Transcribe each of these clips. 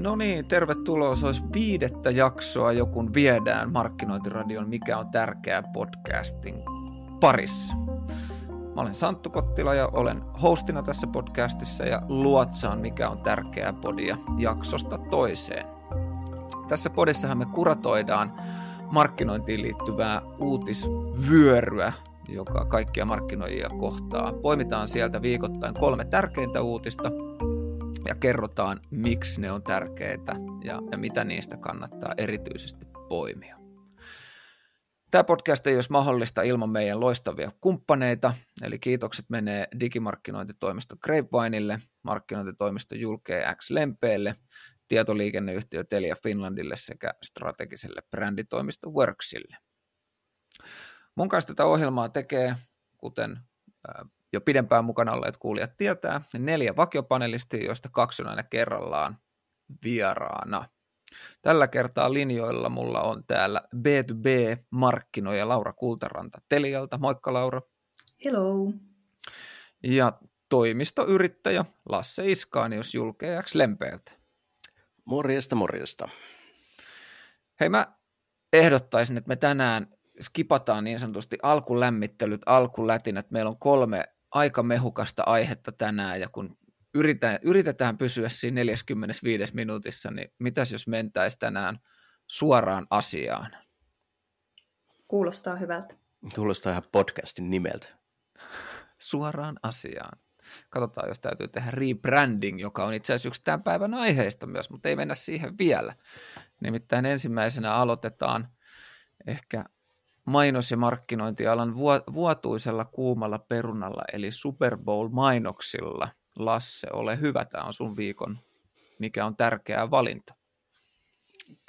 No niin, tervetuloa. Se olisi viidettä jaksoa, jokun viedään Markkinointiradion Mikä on tärkeää podcastin parissa. Mä olen Santtu Kottila ja olen hostina tässä podcastissa ja luotsaan Mikä on tärkeää podia jaksosta toiseen. Tässä podissahan me kuratoidaan markkinointiin liittyvää uutisvyöryä, joka kaikkia markkinoijia kohtaa. Poimitaan sieltä viikoittain kolme tärkeintä uutista ja kerrotaan, miksi ne on tärkeitä ja, ja mitä niistä kannattaa erityisesti poimia. Tämä podcast ei olisi mahdollista ilman meidän loistavia kumppaneita, eli kiitokset menee digimarkkinointitoimisto Grapevineille, markkinointitoimisto Julkee X Lempeelle, tietoliikenneyhtiö Telia Finlandille sekä strategiselle bränditoimisto Worksille. Mun kanssa tätä ohjelmaa tekee, kuten jo pidempään mukana olleet kuulijat tietää, neljä vakiopanelistia, joista kaksi on aina kerrallaan vieraana. Tällä kertaa linjoilla mulla on täällä B2B-markkinoja Laura Kultaranta Telialta. Moikka Laura. Hello. Ja toimistoyrittäjä Lasse Iskaanius julkeaksi Lempeeltä. Morjesta, morjesta. Hei, mä ehdottaisin, että me tänään skipataan niin sanotusti alkulämmittelyt, alkulätinät. Meillä on kolme aika mehukasta aihetta tänään, ja kun yritetään, yritetään pysyä siinä 45 minuutissa, niin mitäs jos mentäisi tänään suoraan asiaan? Kuulostaa hyvältä. Kuulostaa ihan podcastin nimeltä. Suoraan asiaan. Katsotaan, jos täytyy tehdä rebranding, joka on itse asiassa yksi tämän päivän aiheista myös, mutta ei mennä siihen vielä. Nimittäin ensimmäisenä aloitetaan ehkä mainos- ja markkinointialan vuotuisella kuumalla perunalla, eli Super Bowl-mainoksilla. Lasse, ole hyvä, tämä on sun viikon, mikä on tärkeä valinta.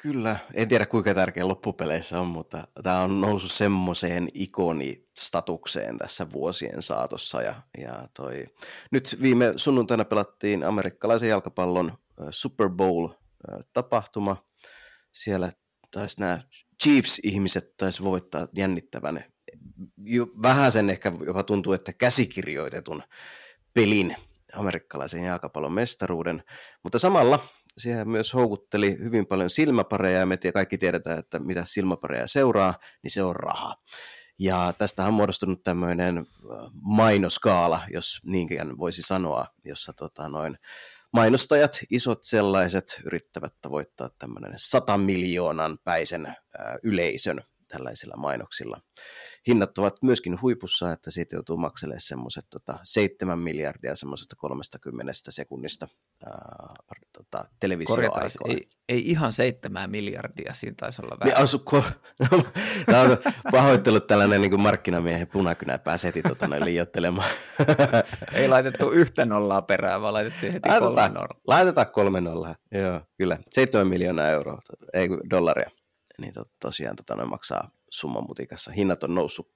Kyllä, en tiedä kuinka tärkeä loppupeleissä on, mutta tämä on noussut semmoiseen ikonistatukseen tässä vuosien saatossa. Ja, ja toi, nyt viime sunnuntaina pelattiin amerikkalaisen jalkapallon Super Bowl-tapahtuma. Siellä taisi nämä Chiefs-ihmiset taisi voittaa jännittävän, vähän sen ehkä jopa tuntuu, että käsikirjoitetun pelin amerikkalaisen jalkapallon mestaruuden, mutta samalla siellä myös houkutteli hyvin paljon silmäpareja, ja me kaikki tiedetään, että mitä silmäpareja seuraa, niin se on raha. Ja tästä on muodostunut tämmöinen mainoskaala, jos niinkään voisi sanoa, jossa tota, noin mainostajat, isot sellaiset, yrittävät tavoittaa tämmöinen 100 miljoonan päisen yleisön tällaisilla mainoksilla. Hinnat ovat myöskin huipussa, että siitä joutuu makselemaan semmoiset tota, 7 miljardia semmoisesta 30 sekunnista ää, tota, televisioaikaa. Ei, ei ihan 7 miljardia, siinä taisi olla vähän. Asu, Tämä on pahoittelut tällainen niin kuin markkinamiehen punakynäpää seti tota, noin liioittelemaan. ei laitettu yhtä nollaa perään, vaan laitettiin heti laitetaan, kolme nollaa. Laitetaan kolme nollaa, joo, kyllä. 7 miljoonaa euroa, ei dollaria niin to, tosiaan tota, ne maksaa summan mutikassa. Hinnat on noussut,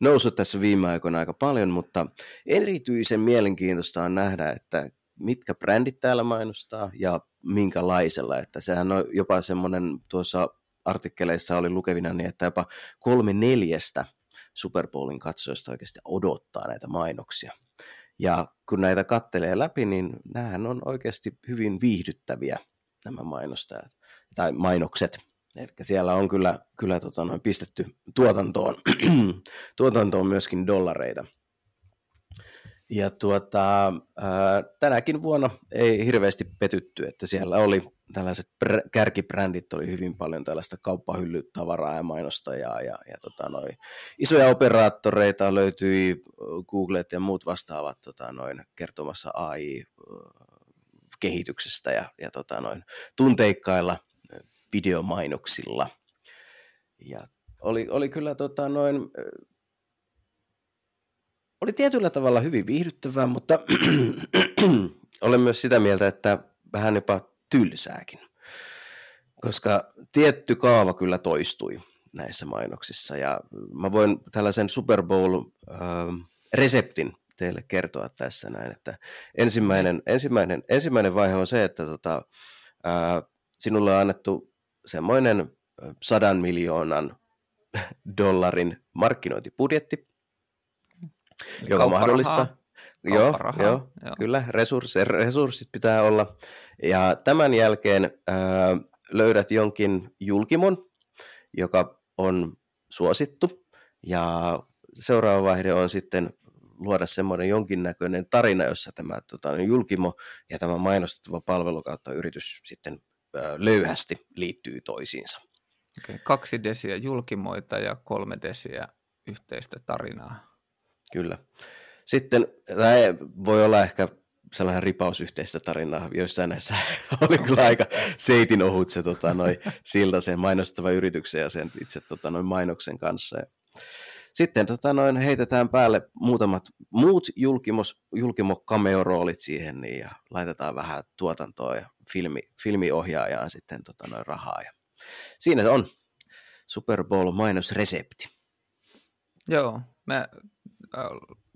noussut tässä viime aikoina aika paljon, mutta erityisen mielenkiintoista on nähdä, että mitkä brändit täällä mainostaa ja minkälaisella. Että sehän on jopa semmoinen tuossa artikkeleissa oli lukevina niin, että jopa kolme neljästä Super Bowlin katsojasta oikeasti odottaa näitä mainoksia. Ja kun näitä kattelee läpi, niin nämähän on oikeasti hyvin viihdyttäviä nämä mainostajat tai mainokset. Eli siellä on kyllä, kyllä tota, noin pistetty tuotantoon, tuotantoon myöskin dollareita. Ja tuota, ää, tänäkin vuonna ei hirveästi petytty, että siellä oli tällaiset pr- kärkibrändit, oli hyvin paljon tällaista kauppahyllytavaraa ja mainostajaa ja, ja tota, noi, isoja operaattoreita löytyi Googlet ja muut vastaavat tota, noin, kertomassa AI-kehityksestä ja, ja tota, noin, tunteikkailla videomainoksilla. Ja oli, oli kyllä tota noin, oli tietyllä tavalla hyvin viihdyttävää, mutta olen myös sitä mieltä, että vähän jopa tylsääkin. Koska tietty kaava kyllä toistui näissä mainoksissa. Ja mä voin tällaisen Super Bowl-reseptin teille kertoa tässä näin, että ensimmäinen, ensimmäinen, ensimmäinen vaihe on se, että tota, ää, sinulle on annettu semmoinen sadan miljoonan dollarin markkinointibudjetti, Eli joka mahdollistaa, Joo, joo, joo, kyllä, resurssit, resurssit pitää olla. Ja tämän jälkeen ää, löydät jonkin julkimon, joka on suosittu, ja seuraava vaihde on sitten luoda semmoinen jonkinnäköinen tarina, jossa tämä tota, julkimo ja tämä mainostettava palvelu kautta yritys sitten löyhästi liittyy toisiinsa. Okay. Kaksi desiä julkimoita ja kolme desiä yhteistä tarinaa. Kyllä. Sitten tämä voi olla ehkä sellainen ripaus yhteistä tarinaa. Joissain näissä oli kyllä aika seitin ohut se tota, noi, silta sen mainostava yrityksen ja sen itse tota, noin mainoksen kanssa. Ja sitten tota, noin, heitetään päälle muutamat muut julkimos, julkimo cameo-roolit siihen niin, ja laitetaan vähän tuotantoa ja filmi, filmiohjaajaan sitten tota, noin, rahaa. Ja siinä on Super Bowl mainosresepti. Joo, me, äh,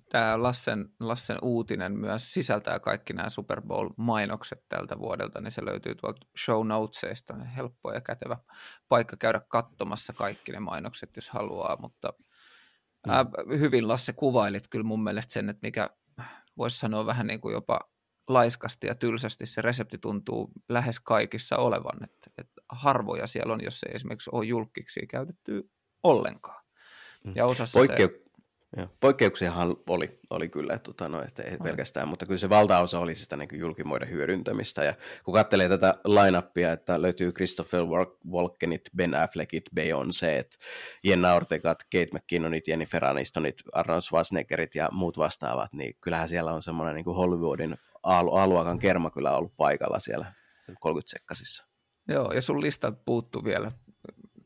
tämä Lassen, Lassen uutinen myös sisältää kaikki nämä Super Bowl-mainokset tältä vuodelta, niin se löytyy tuolta show notesista. Helppo ja kätevä paikka käydä katsomassa kaikki ne mainokset, jos haluaa, mutta mm. hyvin Lasse kuvailit kyllä mun mielestä sen, että mikä voisi sanoa vähän niin kuin jopa laiskasti ja tylsästi se resepti tuntuu lähes kaikissa olevan, että, että harvoja siellä on, jos ei esimerkiksi ole julkiksi käytetty ollenkaan. Ja osassa Poikkeu- se... Joo. Poikkeuksiahan oli, oli kyllä, tota, no, että ei pelkästään, mutta kyllä se valtaosa oli sitä niin julkimoiden hyödyntämistä. Ja kun katselee tätä lineappia, että löytyy Christopher Walkenit, Ben Affleckit, Beyoncé, Jenna Ortegat, Kate McKinnonit, Jennifer Anistonit, Arnold Schwarzeneggerit ja muut vastaavat, niin kyllähän siellä on semmoinen niin Hollywoodin aluakan kerma kyllä ollut paikalla siellä 30 sekkasissa. Joo, ja sun listat puuttu vielä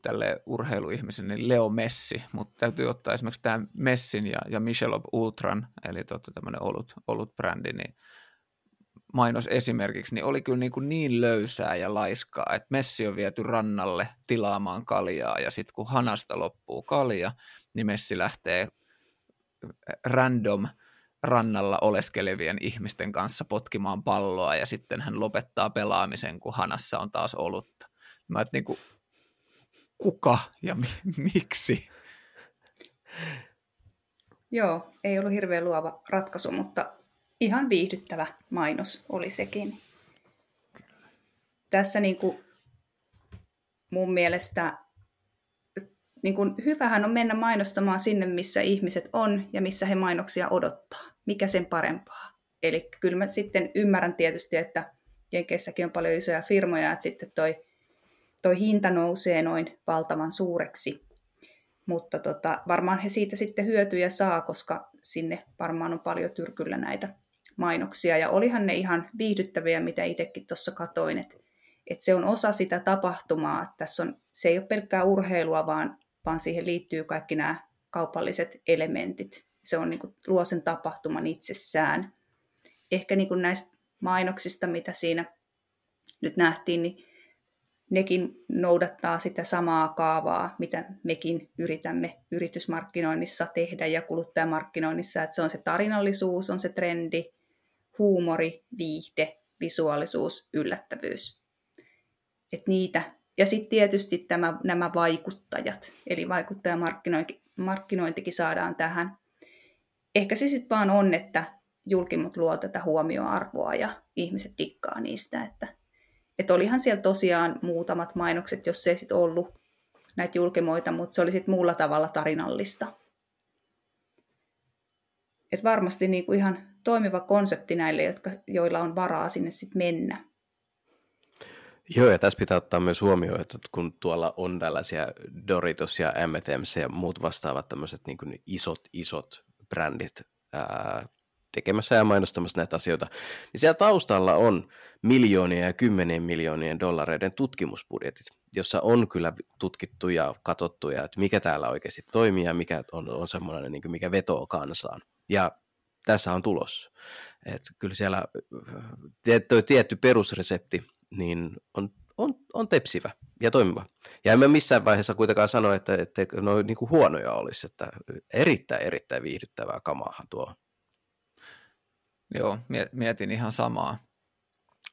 tälle urheiluihmisen, niin Leo Messi, mutta täytyy ottaa esimerkiksi tämä Messin ja, ja Michelob Ultran, eli totta tämmöinen olut, olut brändi, niin mainos esimerkiksi, niin oli kyllä niin, kuin niin löysää ja laiskaa, että Messi on viety rannalle tilaamaan kaljaa, ja sitten kun hanasta loppuu kalja, niin Messi lähtee random rannalla oleskelevien ihmisten kanssa potkimaan palloa, ja sitten hän lopettaa pelaamisen, kun hanassa on taas olutta. Mä et niin kuin, kuka ja mi- miksi? Joo, ei ollut hirveän luova ratkaisu, mutta ihan viihdyttävä mainos oli sekin. Tässä niin kuin mun mielestä niin kuin hyvähän on mennä mainostamaan sinne, missä ihmiset on ja missä he mainoksia odottaa. Mikä sen parempaa? Eli kyllä mä sitten ymmärrän tietysti, että Jenkeissäkin on paljon isoja firmoja, että sitten toi toi hinta nousee noin valtavan suureksi. Mutta tota, varmaan he siitä sitten hyötyjä saa, koska sinne varmaan on paljon tyrkyllä näitä mainoksia. Ja olihan ne ihan viihdyttäviä, mitä itsekin tuossa katoin, että et se on osa sitä tapahtumaa. Että tässä on, se ei ole pelkkää urheilua, vaan, vaan siihen liittyy kaikki nämä kaupalliset elementit. Se on niin kuin, luo sen tapahtuman itsessään. Ehkä niin kuin näistä mainoksista, mitä siinä nyt nähtiin, niin nekin noudattaa sitä samaa kaavaa, mitä mekin yritämme yritysmarkkinoinnissa tehdä ja kuluttajamarkkinoinnissa, että se on se tarinallisuus, on se trendi, huumori, viihde, visuaalisuus, yllättävyys. Et niitä. Ja sitten tietysti tämä, nämä vaikuttajat, eli vaikuttajamarkkinointikin saadaan tähän. Ehkä se sitten vaan on, että julkimut luo tätä huomioarvoa ja ihmiset dikkaa niistä, että että olihan siellä tosiaan muutamat mainokset, jos ei sitten ollut näitä julkimoita, mutta se oli sitten muulla tavalla tarinallista. Et varmasti niinku ihan toimiva konsepti näille, jotka, joilla on varaa sinne sitten mennä. Joo, ja tässä pitää ottaa myös huomioon, että kun tuolla on tällaisia Doritos ja M&M's ja muut vastaavat tämmöiset niin isot, isot brändit ää, tekemässä ja mainostamassa näitä asioita, niin siellä taustalla on miljoonia ja kymmenien miljoonien dollareiden tutkimusbudjetit, jossa on kyllä tutkittu ja katsottu, ja että mikä täällä oikeasti toimii ja mikä on, on semmoinen, niin mikä vetoo kansaan. Ja tässä on tulos. Että kyllä siellä tuo tietty perusresepti niin on, on, on tepsivä ja toimiva. Ja en mä missään vaiheessa kuitenkaan sano, että, että ne niin kuin huonoja olisi, että erittäin, erittäin viihdyttävää kamaahan tuo Joo, mietin ihan samaa.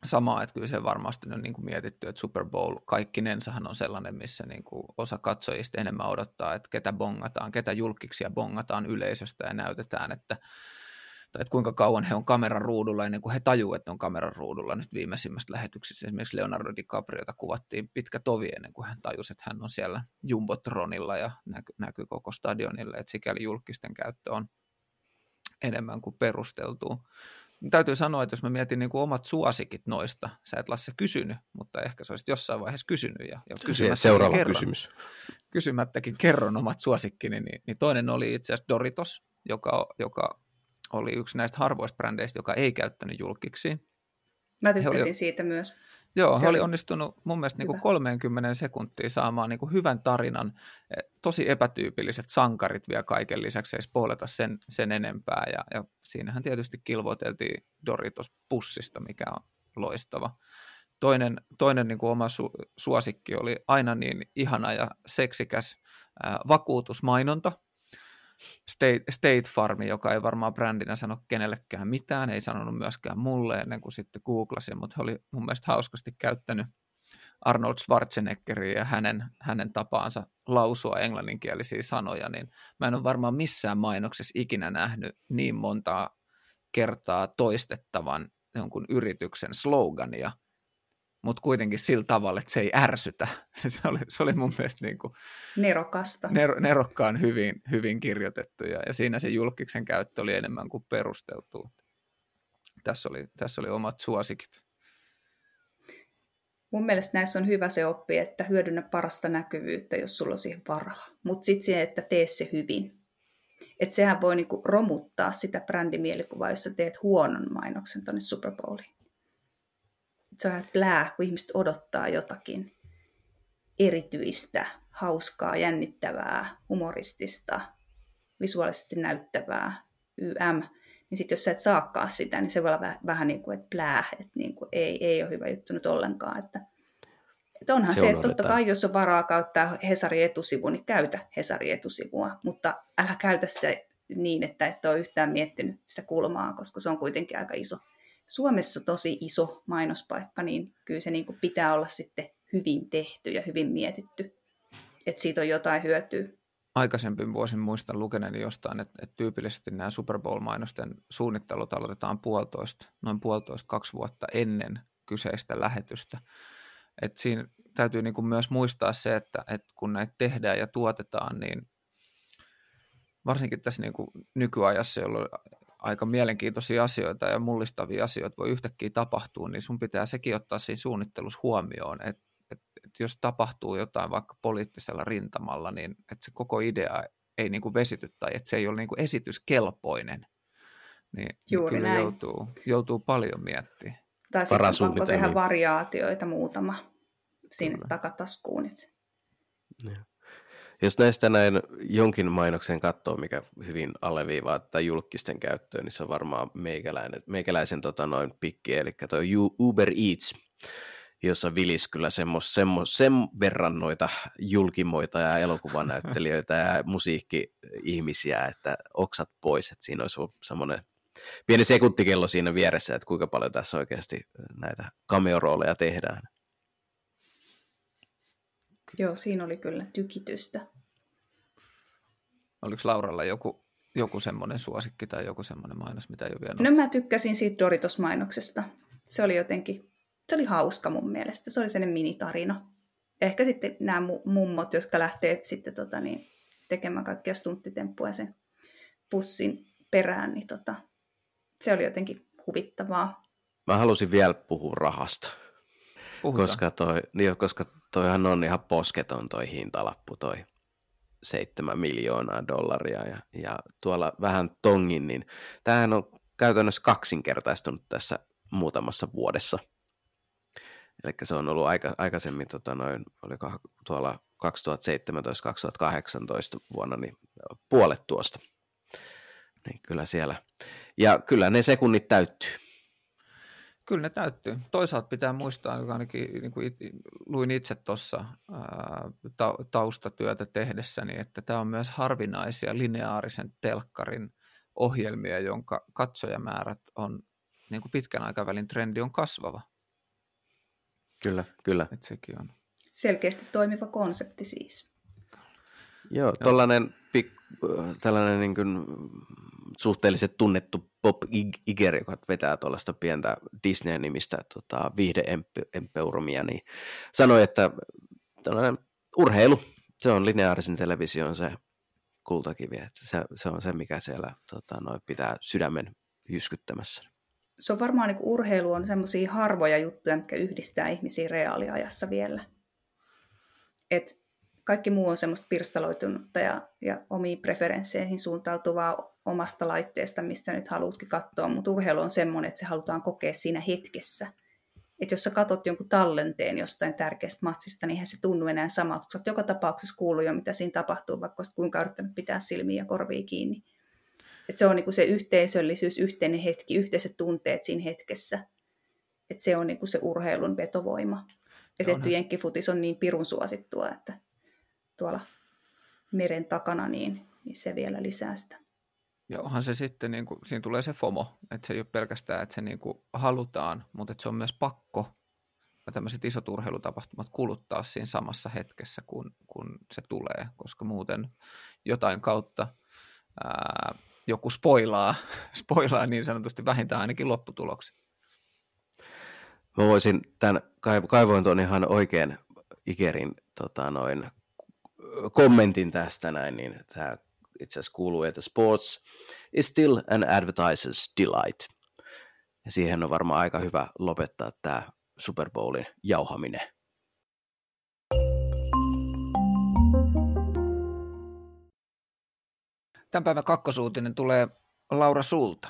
Samaa, että kyllä se varmasti on niin kuin mietitty, että Super Bowl kaikkinensahan on sellainen, missä niin kuin osa katsojista enemmän odottaa, että ketä bongataan, ketä julkiksia bongataan yleisöstä ja näytetään, että tai että kuinka kauan he on kameran ruudulla ennen kuin he tajuu, että on kameran ruudulla. Nyt viimeisimmästä lähetyksessä esimerkiksi Leonardo DiCapriota kuvattiin pitkä tovi ennen kuin hän tajusi, että hän on siellä Jumbotronilla ja näkyy näky koko stadionille, että sikäli julkisten käyttö on enemmän kuin perusteltua. Täytyy sanoa, että jos mä mietin niin kuin omat suosikit noista, sä et Lasse kysynyt, mutta ehkä sä olisit jossain vaiheessa kysynyt. Ja, ja Seuraava kerran, kysymys. Kysymättäkin kerron omat suosikkini, niin, niin toinen oli itse asiassa Doritos, joka, joka oli yksi näistä harvoista brändeistä, joka ei käyttänyt julkiksi. Mä tykkäsin oli, siitä myös. Joo, se he oli onnistunut mun mielestä niin kuin 30 sekuntia saamaan niin kuin hyvän tarinan. E, tosi epätyypilliset sankarit vielä kaiken lisäksi, ei spoilata sen, sen enempää. Ja, ja siinähän tietysti kilvoiteltiin Doritos pussista, mikä on loistava. Toinen, toinen niin kuin oma su, suosikki oli aina niin ihana ja seksikäs ää, vakuutusmainonta, State, State Farm, joka ei varmaan brändinä sano kenellekään mitään, ei sanonut myöskään mulle ennen kuin sitten googlasin, mutta he oli mun mielestä hauskasti käyttänyt Arnold Schwarzeneggeria ja hänen, hänen tapaansa lausua englanninkielisiä sanoja, niin mä en ole varmaan missään mainoksessa ikinä nähnyt niin montaa kertaa toistettavan jonkun yrityksen slogania, mutta kuitenkin sillä tavalla, että se ei ärsytä. se, oli, se oli mun mielestä niin kuin nerokasta. Ner, nerokkaan hyvin, hyvin kirjoitettu ja, ja siinä se julkiksen käyttö oli enemmän kuin perusteltu. Tässä oli, tässä oli omat suosikit. Mun mielestä näissä on hyvä se oppi, että hyödynnä parasta näkyvyyttä, jos sulla on siihen varaa. Mutta sitten se, että tee se hyvin. Että sehän voi niinku romuttaa sitä brändimielikuvaa, jos sä teet huonon mainoksen tuonne Super Bowliin se on plää, kun ihmiset odottaa jotakin erityistä, hauskaa, jännittävää, humoristista, visuaalisesti näyttävää, YM, niin sitten jos sä et saakaan sitä, niin se voi olla vähän, vähän niin kuin, että plää, että niin kuin ei, ei ole hyvä juttu nyt ollenkaan. Että, että onhan se, se että totta kai jos on varaa käyttää Hesari etusivu, niin käytä Hesari etusivua, mutta älä käytä sitä niin, että et ole yhtään miettinyt sitä kulmaa, koska se on kuitenkin aika iso Suomessa tosi iso mainospaikka, niin kyllä se niin kuin pitää olla sitten hyvin tehty ja hyvin mietitty, että siitä on jotain hyötyä. Aikaisempi vuosin muistan lukeneeni jostain, että, että tyypillisesti nämä Super Bowl-mainosten suunnittelut aloitetaan puolitoista, noin puolitoista kaksi vuotta ennen kyseistä lähetystä. Et siinä täytyy niin kuin myös muistaa se, että, että kun näitä tehdään ja tuotetaan, niin varsinkin tässä niin kuin nykyajassa, jolloin aika mielenkiintoisia asioita ja mullistavia asioita voi yhtäkkiä tapahtua, niin sun pitää sekin ottaa siinä suunnittelussa huomioon, että et, et jos tapahtuu jotain vaikka poliittisella rintamalla, niin että se koko idea ei niin kuin vesity tai että se ei ole niin kuin esityskelpoinen, niin, niin Juuri niin kyllä joutuu, joutuu paljon miettimään. Tai sitten pakko tehdä variaatioita muutama sinne kyllä. takataskuun. Ja. Jos näistä näin jonkin mainoksen katsoo, mikä hyvin alleviivaa tätä julkisten käyttöön, niin se on varmaan meikäläinen, meikäläisen tota noin pikki, eli toi Uber Eats, jossa vilis kyllä semmos, semmos, sen verran noita julkimoita ja elokuvanäyttelijöitä ja musiikki-ihmisiä, että oksat pois, että siinä olisi semmoinen pieni sekuntikello siinä vieressä, että kuinka paljon tässä oikeasti näitä cameo tehdään. Joo, siinä oli kyllä tykitystä. Oliko Lauralla joku, joku semmoinen suosikki tai joku semmoinen mainos, mitä ei ole vielä No mä tykkäsin siitä Doritos-mainoksesta. Se oli jotenkin, se oli hauska mun mielestä. Se oli sellainen minitarina. Ehkä sitten nämä mummot, jotka lähtee sitten tota, niin, tekemään kaikkia stunttitemppuja sen pussin perään, niin tota, se oli jotenkin huvittavaa. Mä halusin vielä puhua rahasta. Koska, toi, niin, koska toihan on ihan posketon toi hintalappu, toi 7 miljoonaa dollaria. Ja, ja tuolla vähän tongin, niin tämähän on käytännössä kaksinkertaistunut tässä muutamassa vuodessa. Eli se on ollut aika, aikaisemmin tota noin, oliko tuolla 2017-2018 vuonna niin puolet tuosta. Niin kyllä siellä. Ja kyllä ne sekunnit täyttyy. Kyllä ne täyttyy. Toisaalta pitää muistaa, joka ainakin niin kuin luin itse tuossa taustatyötä tehdessäni, että tämä on myös harvinaisia lineaarisen telkkarin ohjelmia, jonka katsojamäärät on niin kuin pitkän aikavälin trendi on kasvava. Kyllä, kyllä. Et sekin on. Selkeästi toimiva konsepti siis. Joo, tuollainen tällainen niin kuin suhteellisesti tunnettu Bob Iger, joka vetää tuollaista pientä Disney-nimistä tota, viihdeempeurumia, niin sanoi, että urheilu, se on lineaarisen television se kultakivi, että se, se on se, mikä siellä tota, noi, pitää sydämen jyskyttämässä. Se on varmaan niin urheilu on semmoisia harvoja juttuja, mitkä yhdistää ihmisiä reaaliajassa vielä. Et kaikki muu on semmoista pirstaloitunutta ja, ja omiin preferensseihin suuntautuvaa omasta laitteesta, mistä nyt haluatkin katsoa, mutta urheilu on semmoinen, että se halutaan kokea siinä hetkessä. Että jos sä katot jonkun tallenteen jostain tärkeästä matsista, niin eihän se tunnu enää samalta, kun joka tapauksessa kuuluu jo, mitä siinä tapahtuu, vaikka kuinka yrittänyt pitää silmiä ja korvia kiinni. Et se on niinku se yhteisöllisyys, yhteinen hetki, yhteiset tunteet siinä hetkessä. Et se on niinku se urheilun vetovoima. Ja tietty jenkkifutis on niin pirun suosittua, että tuolla meren takana, niin, niin se vielä lisää sitä. Ja onhan se sitten, niin kuin, siinä tulee se FOMO, että se ei ole pelkästään, että se niin kuin halutaan, mutta että se on myös pakko tämmöiset isot urheilutapahtumat kuluttaa siinä samassa hetkessä, kun, kun se tulee, koska muuten jotain kautta ää, joku spoilaa, spoilaa niin sanotusti vähintään ainakin lopputuloksen. Mä voisin tämän, kaivoin tuon ihan oikein Ikerin tota, noin, kommentin tästä näin, niin tämä itse asiassa kuuluu, että sports is still an advertiser's delight. Ja siihen on varmaan aika hyvä lopettaa tämä Super Bowlin jauhaminen. Tämän päivän kakkosuutinen tulee Laura sulta.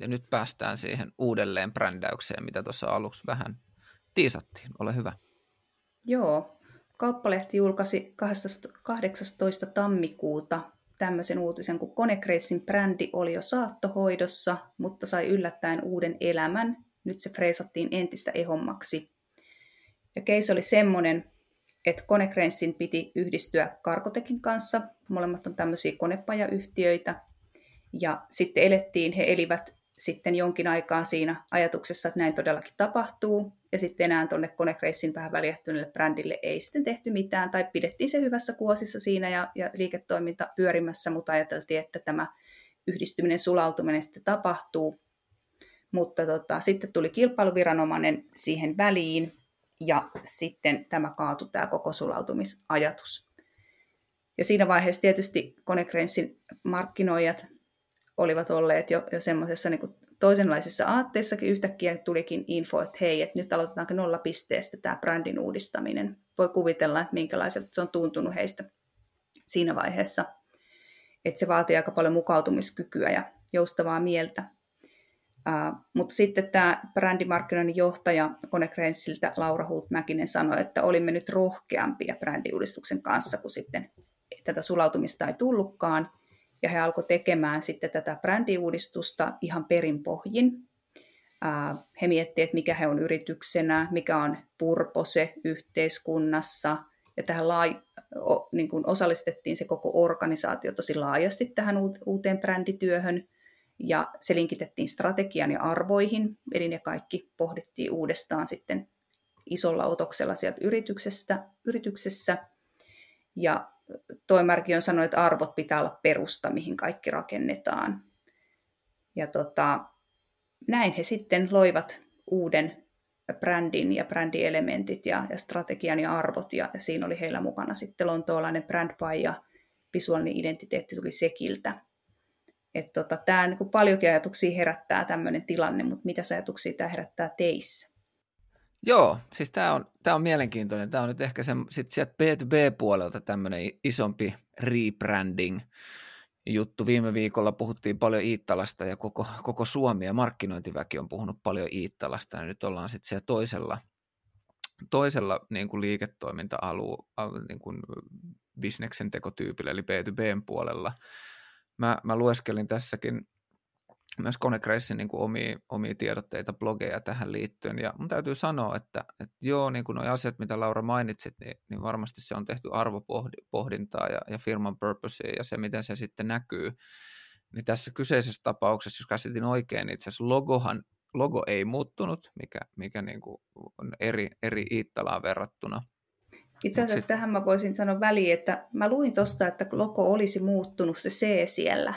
Ja nyt päästään siihen uudelleen brändäykseen, mitä tuossa aluksi vähän tiisattiin. Ole hyvä. Joo. Kauppalehti julkaisi 18. tammikuuta tämmöisen uutisen, kun Konecracein brändi oli jo saattohoidossa, mutta sai yllättäen uuden elämän. Nyt se freesattiin entistä ehommaksi. Ja case oli semmoinen, että Konecracein piti yhdistyä Karkotekin kanssa. Molemmat on tämmöisiä konepajayhtiöitä. Ja sitten elettiin, he elivät sitten jonkin aikaa siinä ajatuksessa, että näin todellakin tapahtuu, ja sitten enää tuonne Konecracein vähän väljähtyneelle brändille ei sitten tehty mitään, tai pidettiin se hyvässä kuosissa siinä ja, ja liiketoiminta pyörimässä, mutta ajateltiin, että tämä yhdistyminen, sulautuminen sitten tapahtuu. Mutta tota, sitten tuli kilpailuviranomainen siihen väliin, ja sitten tämä kaatui, tämä koko sulautumisajatus. Ja siinä vaiheessa tietysti Konecracein markkinoijat olivat olleet jo, jo semmoisessa niin toisenlaisissa aatteissakin yhtäkkiä tulikin info, että hei, että nyt aloitetaanko nolla pisteestä tämä brändin uudistaminen. Voi kuvitella, että minkälaiselta se on tuntunut heistä siinä vaiheessa. Että se vaatii aika paljon mukautumiskykyä ja joustavaa mieltä. Uh, mutta sitten tämä brändimarkkinoinnin johtaja Konecrensiltä Laura Hultmäkinen sanoi, että olimme nyt rohkeampia brändiuudistuksen kanssa, kun sitten tätä sulautumista ei tullutkaan – ja he alkoi tekemään sitten tätä brändiuudistusta ihan perinpohjin. He miettivät, että mikä he on yrityksenä, mikä on purpose yhteiskunnassa, ja tähän lai, niin kuin osallistettiin se koko organisaatio tosi laajasti tähän uuteen brändityöhön, ja se linkitettiin strategian ja arvoihin, eli ne kaikki pohdittiin uudestaan sitten isolla otoksella sieltä yrityksestä, yrityksessä, ja Toimarki on sanonut, että arvot pitää olla perusta, mihin kaikki rakennetaan. Ja tota, näin he sitten loivat uuden brändin ja brändielementit ja, ja strategian ja arvot. Ja, ja siinä oli heillä mukana sitten lontoolainen brand ja visuaalinen identiteetti tuli Sekiltä. Että tota, tämä niin paljonkin ajatuksia herättää tämmöinen tilanne, mutta mitä ajatuksia tämä herättää teissä? Joo, siis tämä on, tää on mielenkiintoinen. Tämä on nyt ehkä se, sit sieltä B2B-puolelta tämmöinen isompi rebranding juttu. Viime viikolla puhuttiin paljon Iittalasta ja koko, koko Suomi ja markkinointiväki on puhunut paljon Iittalasta ja nyt ollaan sitten siellä toisella, toisella niin kuin liiketoiminta-alueella, niin kuin bisneksen tekotyypillä eli B2Bn puolella. Mä, mä lueskelin tässäkin myös Konecracein niin omia, omia tiedotteita, blogeja tähän liittyen. Ja mun täytyy sanoa, että, että joo, niin kuin nuo asiat, mitä Laura mainitsit, niin, niin varmasti se on tehty arvopohdintaa ja, ja firman purpose ja se, miten se sitten näkyy. Niin tässä kyseisessä tapauksessa, jos käsitin oikein, niin itse asiassa logohan, logo ei muuttunut, mikä, mikä niin kuin on eri, eri Iittalaan verrattuna. Itse asiassa sit... tähän mä voisin sanoa väliin, että mä luin tuosta, että logo olisi muuttunut se C siellä,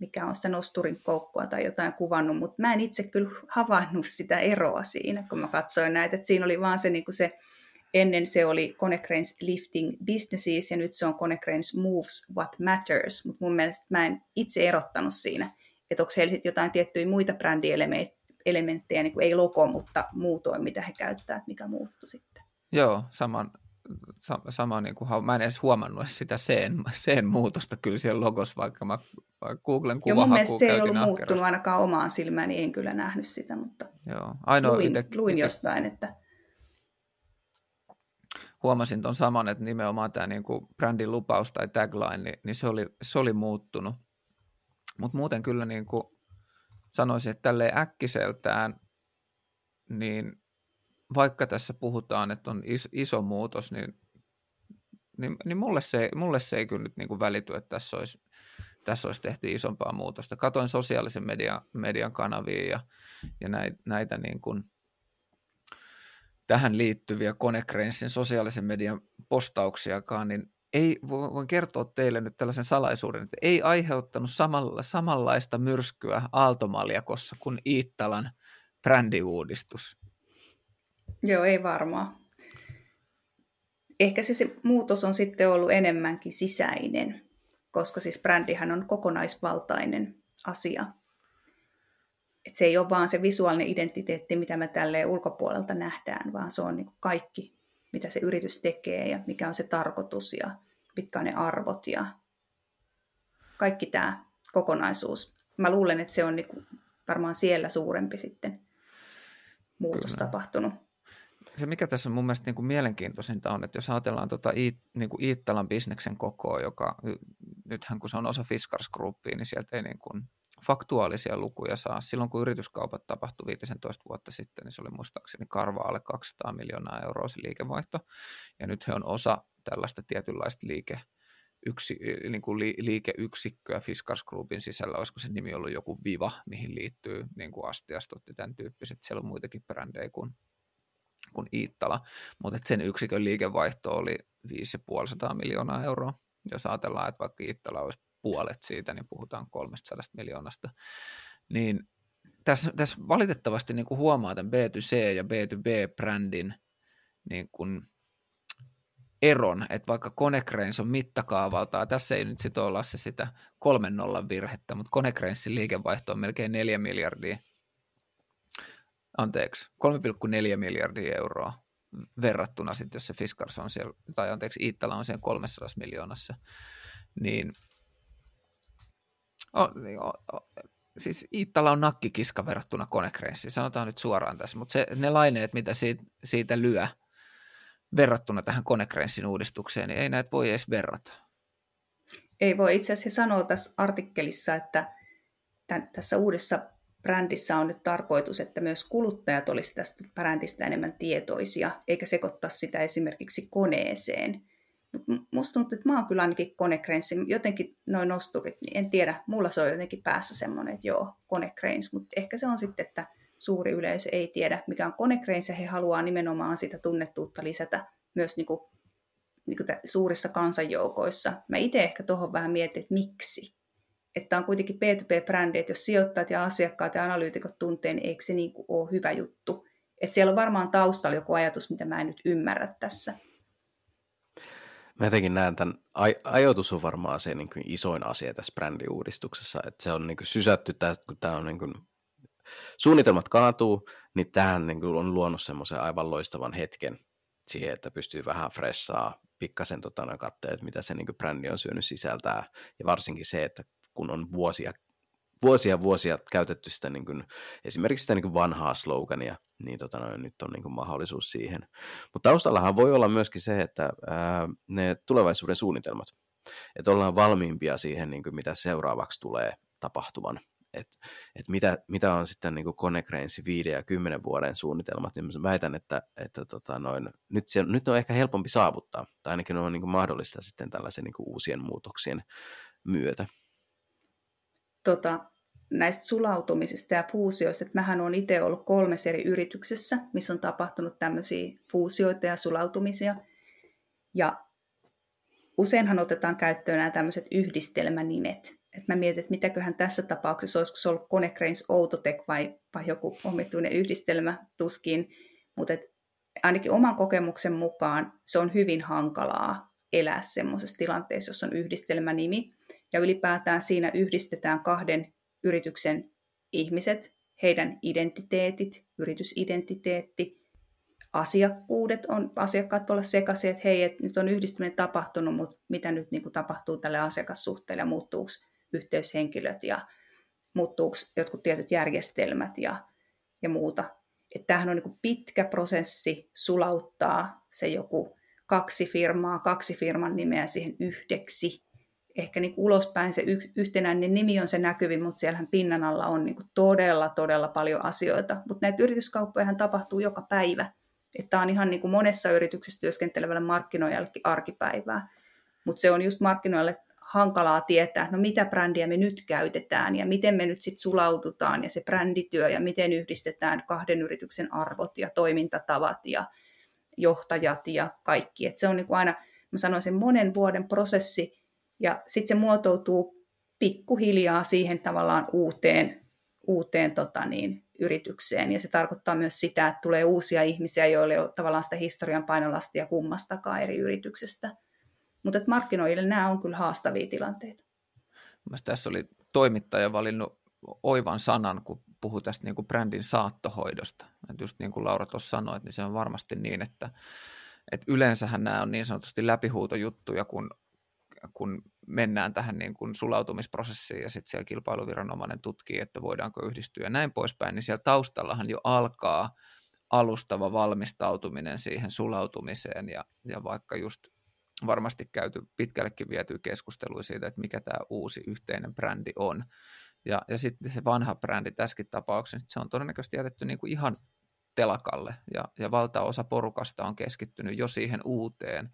mikä on sitä nosturin koukkua tai jotain kuvannut, mutta mä en itse kyllä havainnut sitä eroa siinä, kun mä katsoin näitä, että siinä oli vaan se, niin se ennen se oli Konecranes Lifting Businesses ja nyt se on Konecranes Moves What Matters, mutta mun mielestä mä en itse erottanut siinä, että onko siellä jotain tiettyjä muita brändielementtejä, niin kuin ei logo, mutta muutoin, mitä he käyttävät, mikä muuttui sitten. Joo, saman, sama niin kuin, mä en edes huomannut sitä sen, sen muutosta kyllä siellä logossa, vaikka mä Googlen kuvahakuun Joo, mun mielestä se ei ollut muuttunut ainakaan omaan silmään, niin en kyllä nähnyt sitä, mutta Joo. Ainoa luin, ite, luin ite, jostain, että... Huomasin tuon saman, että nimenomaan tämä niin kuin brändin lupaus tai tagline, niin, niin se, oli, se oli muuttunut. Mutta muuten kyllä niin kuin sanoisin, että tälleen äkkiseltään, niin vaikka tässä puhutaan, että on is, iso muutos, niin, niin, niin mulle, se, mulle se ei kyllä nyt niin kuin välity, että tässä olisi, tässä olisi tehty isompaa muutosta. Katoin sosiaalisen median, median kanavia ja, ja näitä, niin kuin, tähän liittyviä Konecranesin sosiaalisen median postauksiakaan, niin ei, voin kertoa teille nyt tällaisen salaisuuden, että ei aiheuttanut samalla, samanlaista myrskyä Aaltomaljakossa kuin Iittalan brändiuudistus. Joo, ei varmaan. Ehkä se, se muutos on sitten ollut enemmänkin sisäinen, koska siis brändihän on kokonaisvaltainen asia. Et se ei ole vaan se visuaalinen identiteetti, mitä me tälleen ulkopuolelta nähdään, vaan se on niin kaikki, mitä se yritys tekee ja mikä on se tarkoitus ja mitkä on ne arvot ja kaikki tämä kokonaisuus. Mä luulen, että se on niin varmaan siellä suurempi sitten muutos Kyllä. tapahtunut se, mikä tässä on mun mielestä niin kuin mielenkiintoisinta on, että jos ajatellaan tuota Iit, niin kuin Iittalan bisneksen kokoa, joka nythän kun se on osa Fiskars Groupia, niin sieltä ei niin kuin faktuaalisia lukuja saa. Silloin kun yrityskaupat tapahtui 15 vuotta sitten, niin se oli muistaakseni karva alle 200 miljoonaa euroa se liikevaihto. Ja nyt he on osa tällaista tietynlaista liike, yksi, niin kuin li, liikeyksikköä Fiskars Groupin sisällä, olisiko se nimi ollut joku Viva, mihin liittyy niin kuin Astiastot ja tämän tyyppiset. Siellä on muitakin brändejä kuin kuin Iittala, mutta sen yksikön liikevaihto oli 5,5 miljoonaa euroa. Jos ajatellaan, että vaikka Iittala olisi puolet siitä, niin puhutaan 300 miljoonasta. Niin tässä, tässä valitettavasti niin kuin huomaa tämän B2C ja B2B-brändin niin kuin eron, että vaikka Konecranes on mittakaavaltaan, tässä ei nyt sitten olla se sitä kolmen nollan virhettä, mutta Konecranesin liikevaihto on melkein 4 miljardia anteeksi, 3,4 miljardia euroa verrattuna sitten, jos se Fiskars on siellä, tai anteeksi, Iittala on siellä 300 miljoonassa, niin o, o, o, siis Iittala on nakkikiska verrattuna Konecrenssiin, sanotaan nyt suoraan tässä, mutta se, ne laineet, mitä siitä, siitä lyö verrattuna tähän Konecrenssin uudistukseen, niin ei näitä voi edes verrata. Ei voi. Itse asiassa sanoa tässä artikkelissa, että tämän, tässä uudessa brändissä on nyt tarkoitus, että myös kuluttajat olisivat tästä brändistä enemmän tietoisia, eikä sekoittaa sitä esimerkiksi koneeseen. Musta tuntuu, että mä oon kyllä ainakin konekrensi, jotenkin noin nosturit, niin en tiedä, mulla se on jotenkin päässä semmoinen, että joo, konekreins, mutta ehkä se on sitten, että suuri yleisö ei tiedä, mikä on konekreins, ja he haluaa nimenomaan sitä tunnettuutta lisätä myös niin kuin, niin kuin suurissa kansanjoukoissa. Mä itse ehkä tuohon vähän mietin, että miksi että on kuitenkin B2B-brändi, että jos sijoittajat ja asiakkaat ja analyytikot tuntee, niin eikö se niin kuin ole hyvä juttu. Että siellä on varmaan taustalla joku ajatus, mitä mä en nyt ymmärrä tässä. Mä jotenkin näen tämän, aj- ajoitus on varmaan se niin kuin isoin asia tässä brändiuudistuksessa, että se on niin kuin sysätty, kun tämä on niin kuin, suunnitelmat kaatuu, niin tähän niin kuin on luonut semmoisen aivan loistavan hetken siihen, että pystyy vähän fressaa pikkasen tota, katteet, mitä se niin kuin brändi on syönyt sisältää, ja varsinkin se, että kun on vuosia, vuosia vuosia käytetty sitä niin kuin, esimerkiksi sitä niin kuin vanhaa slogania, niin tota noin, nyt on niin kuin mahdollisuus siihen. Mutta taustallahan voi olla myöskin se, että ää, ne tulevaisuuden suunnitelmat, että ollaan valmiimpia siihen, niin kuin mitä seuraavaksi tulee tapahtuvan. Että et mitä, mitä on sitten niin Konecranesin 5 ja 10 vuoden suunnitelmat, niin mä väitän, että, että tota noin, nyt, se, nyt on ehkä helpompi saavuttaa, tai ainakin on niin mahdollista sitten tällaisen niin uusien muutoksien myötä tota, näistä sulautumisista ja fuusioista, että mähän olen itse ollut kolmessa eri yrityksessä, missä on tapahtunut tämmöisiä fuusioita ja sulautumisia. Ja useinhan otetaan käyttöön nämä tämmöiset yhdistelmänimet. että mä mietin, että mitäköhän tässä tapauksessa, olisiko se ollut Konecranes Autotech vai, vai joku omituinen yhdistelmä tuskin, mutta et ainakin oman kokemuksen mukaan se on hyvin hankalaa elää semmoisessa tilanteessa, jossa on yhdistelmänimi, ja ylipäätään siinä yhdistetään kahden yrityksen ihmiset, heidän identiteetit, yritysidentiteetti, asiakkuudet on, asiakkaat voi olla sekaisin, että hei, että nyt on yhdistyminen tapahtunut, mutta mitä nyt niin kuin tapahtuu tälle asiakassuhteelle, muuttuuko yhteyshenkilöt ja muuttuuko jotkut tietyt järjestelmät ja, ja muuta. Että tämähän on niin pitkä prosessi sulauttaa se joku kaksi firmaa, kaksi firman nimeä siihen yhdeksi. Ehkä niin ulospäin se yh- yhtenäinen nimi on se näkyvin, mutta siellähän pinnan alla on niin todella, todella paljon asioita. Mutta näitä yrityskauppoja tapahtuu joka päivä. Tämä on ihan niin kuin monessa yrityksessä työskentelevällä markkinoijallekin arkipäivää. Mutta se on just markkinoille hankalaa tietää, no mitä brändiä me nyt käytetään ja miten me nyt sitten sulaudutaan ja se brändityö ja miten yhdistetään kahden yrityksen arvot ja toimintatavat ja johtajat ja kaikki. Et se on niinku aina, mä sanoisin, monen vuoden prosessi ja sitten se muotoutuu pikkuhiljaa siihen tavallaan uuteen, uuteen tota niin, yritykseen. Ja se tarkoittaa myös sitä, että tulee uusia ihmisiä, joille on tavallaan sitä historian painolastia kummastakaan eri yrityksestä. Mutta markkinoille nämä on kyllä haastavia tilanteita. Mielestäni tässä oli toimittaja valinnut oivan sanan, kun puhui tästä niin kuin brändin saattohoidosta. Et just niin kuin Laura tuossa sanoi, niin se on varmasti niin, että, että yleensähän nämä on niin sanotusti läpihuutojuttuja, kun, kun mennään tähän niin kuin sulautumisprosessiin ja sitten siellä kilpailuviranomainen tutkii, että voidaanko yhdistyä ja näin poispäin, niin siellä taustallahan jo alkaa alustava valmistautuminen siihen sulautumiseen ja, ja vaikka just varmasti käyty pitkällekin viety keskustelua siitä, että mikä tämä uusi yhteinen brändi on. Ja, ja sitten se vanha brändi tässäkin tapauksessa, se on todennäköisesti jätetty niin kuin ihan telakalle, ja, ja valtaosa porukasta on keskittynyt jo siihen uuteen,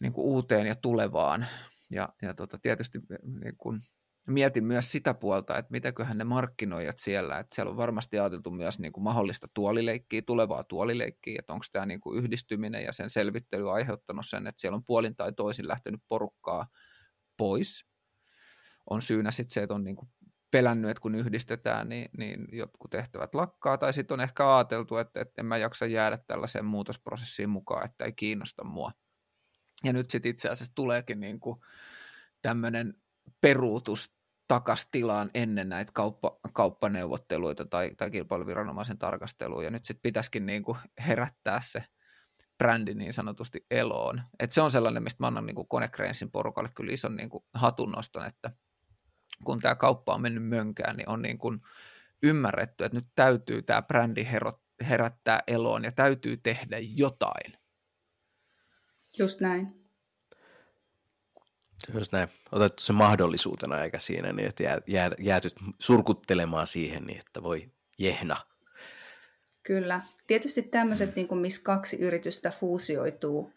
niin kuin uuteen ja tulevaan. Ja, ja tota, tietysti niin kuin, mietin myös sitä puolta, että mitäköhän ne markkinoijat siellä, että siellä on varmasti ajateltu myös niin kuin mahdollista tuolileikkiä, tulevaa tuolileikkiä, että onko tämä niin kuin yhdistyminen ja sen selvittely aiheuttanut sen, että siellä on puolin tai toisin lähtenyt porukkaa pois. On syynä sitten se, että on niin kuin pelännyt, että kun yhdistetään, niin, niin jotkut tehtävät lakkaa, tai sitten on ehkä ajateltu, että, että en mä jaksa jäädä tällaiseen muutosprosessiin mukaan, että ei kiinnosta mua. Ja nyt sitten itse asiassa tuleekin niin kuin tämmöinen peruutus takas tilaan ennen näitä kauppa, kauppaneuvotteluita tai, tai kilpailuviranomaisen tarkastelua, ja nyt sitten pitäisikin niin kuin herättää se brändi niin sanotusti eloon. Et se on sellainen, mistä mä annan niin Konecranesin porukalle kyllä ison niin kuin hatunnoston, että kun tämä kauppa on mennyt mönkään, niin on niin kuin ymmärretty, että nyt täytyy tämä brändi herättää eloon ja täytyy tehdä jotain. Just näin. Just näin. Otettu se mahdollisuutena eikä siinä, niin että jää, jää, jäätyt surkuttelemaan siihen, niin että voi jehna. Kyllä. Tietysti tämmöiset, niin kuin missä kaksi yritystä fuusioituu,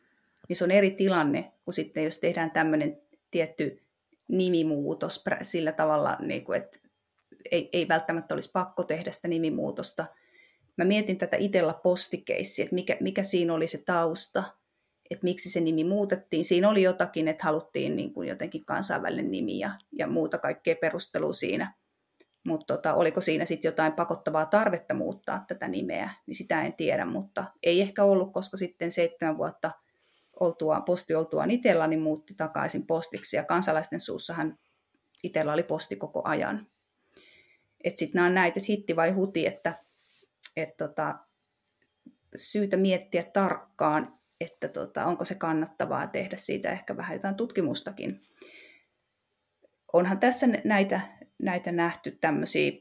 niin se on eri tilanne kuin sitten, jos tehdään tämmöinen tietty nimimuutos sillä tavalla, niin kuin, että ei, ei välttämättä olisi pakko tehdä sitä nimimuutosta. Mä mietin tätä itellä postikeissiä, että mikä, mikä siinä oli se tausta – että miksi se nimi muutettiin. Siinä oli jotakin, että haluttiin niin kuin jotenkin kansainvälinen nimi ja, ja muuta kaikkea perustelua siinä. Mutta tota, oliko siinä sitten jotain pakottavaa tarvetta muuttaa tätä nimeä, niin sitä en tiedä, mutta ei ehkä ollut, koska sitten seitsemän vuotta oltuaan, posti oltuaan Itella, niin muutti takaisin postiksi ja kansalaisten suussahan Itella oli posti koko ajan. Että sitten nämä on näitä, että hitti vai huti, että et tota, syytä miettiä tarkkaan, että tota, onko se kannattavaa tehdä siitä ehkä vähän jotain tutkimustakin. Onhan tässä näitä, näitä nähty tämmöisiä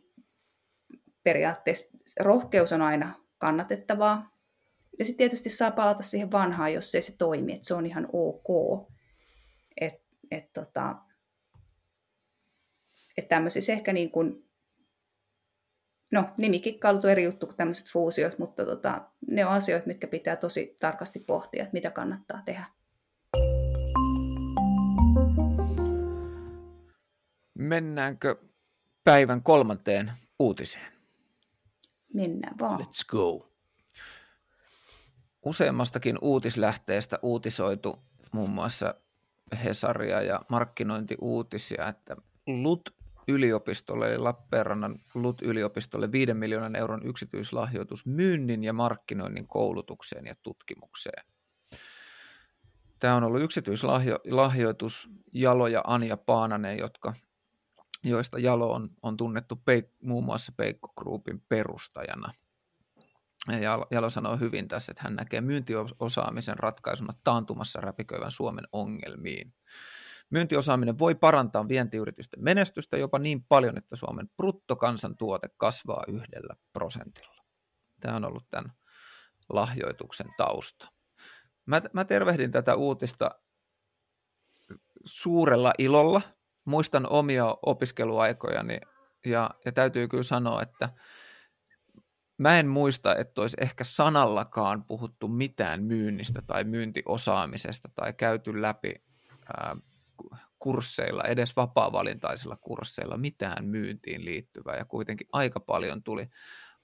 periaatteessa, rohkeus on aina kannatettavaa. Ja sitten tietysti saa palata siihen vanhaan, jos ei se toimi, että se on ihan ok. Että et tota, et tämmöisissä ehkä niin kuin no nimikikkailut on eri juttu kuin tämmöiset fuusiot, mutta tota, ne on asioita, mitkä pitää tosi tarkasti pohtia, että mitä kannattaa tehdä. Mennäänkö päivän kolmanteen uutiseen? Mennään vaan. Let's go. Useammastakin uutislähteestä uutisoitu muun muassa Hesaria ja markkinointiuutisia, että LUT yliopistolle, eli Lappeenrannan LUT-yliopistolle 5 miljoonan euron yksityislahjoitus myynnin ja markkinoinnin koulutukseen ja tutkimukseen. Tämä on ollut yksityislahjoitus Jalo ja Anja Paananen, jotka, joista Jalo on, on tunnettu peik, muun muassa Peikko Groupin perustajana. Ja Jalo sanoo hyvin tässä, että hän näkee myyntiosaamisen ratkaisuna taantumassa räpiköivän Suomen ongelmiin. Myyntiosaaminen voi parantaa vientiyritysten menestystä jopa niin paljon, että Suomen bruttokansantuote kasvaa yhdellä prosentilla. Tämä on ollut tämän lahjoituksen tausta. Mä, mä tervehdin tätä uutista suurella ilolla. Muistan omia opiskeluaikojani ja, ja täytyy kyllä sanoa, että mä en muista, että olisi ehkä sanallakaan puhuttu mitään myynnistä tai myyntiosaamisesta tai käyty läpi ää, kursseilla, edes vapaa-valintaisilla kursseilla mitään myyntiin liittyvää ja kuitenkin aika paljon tuli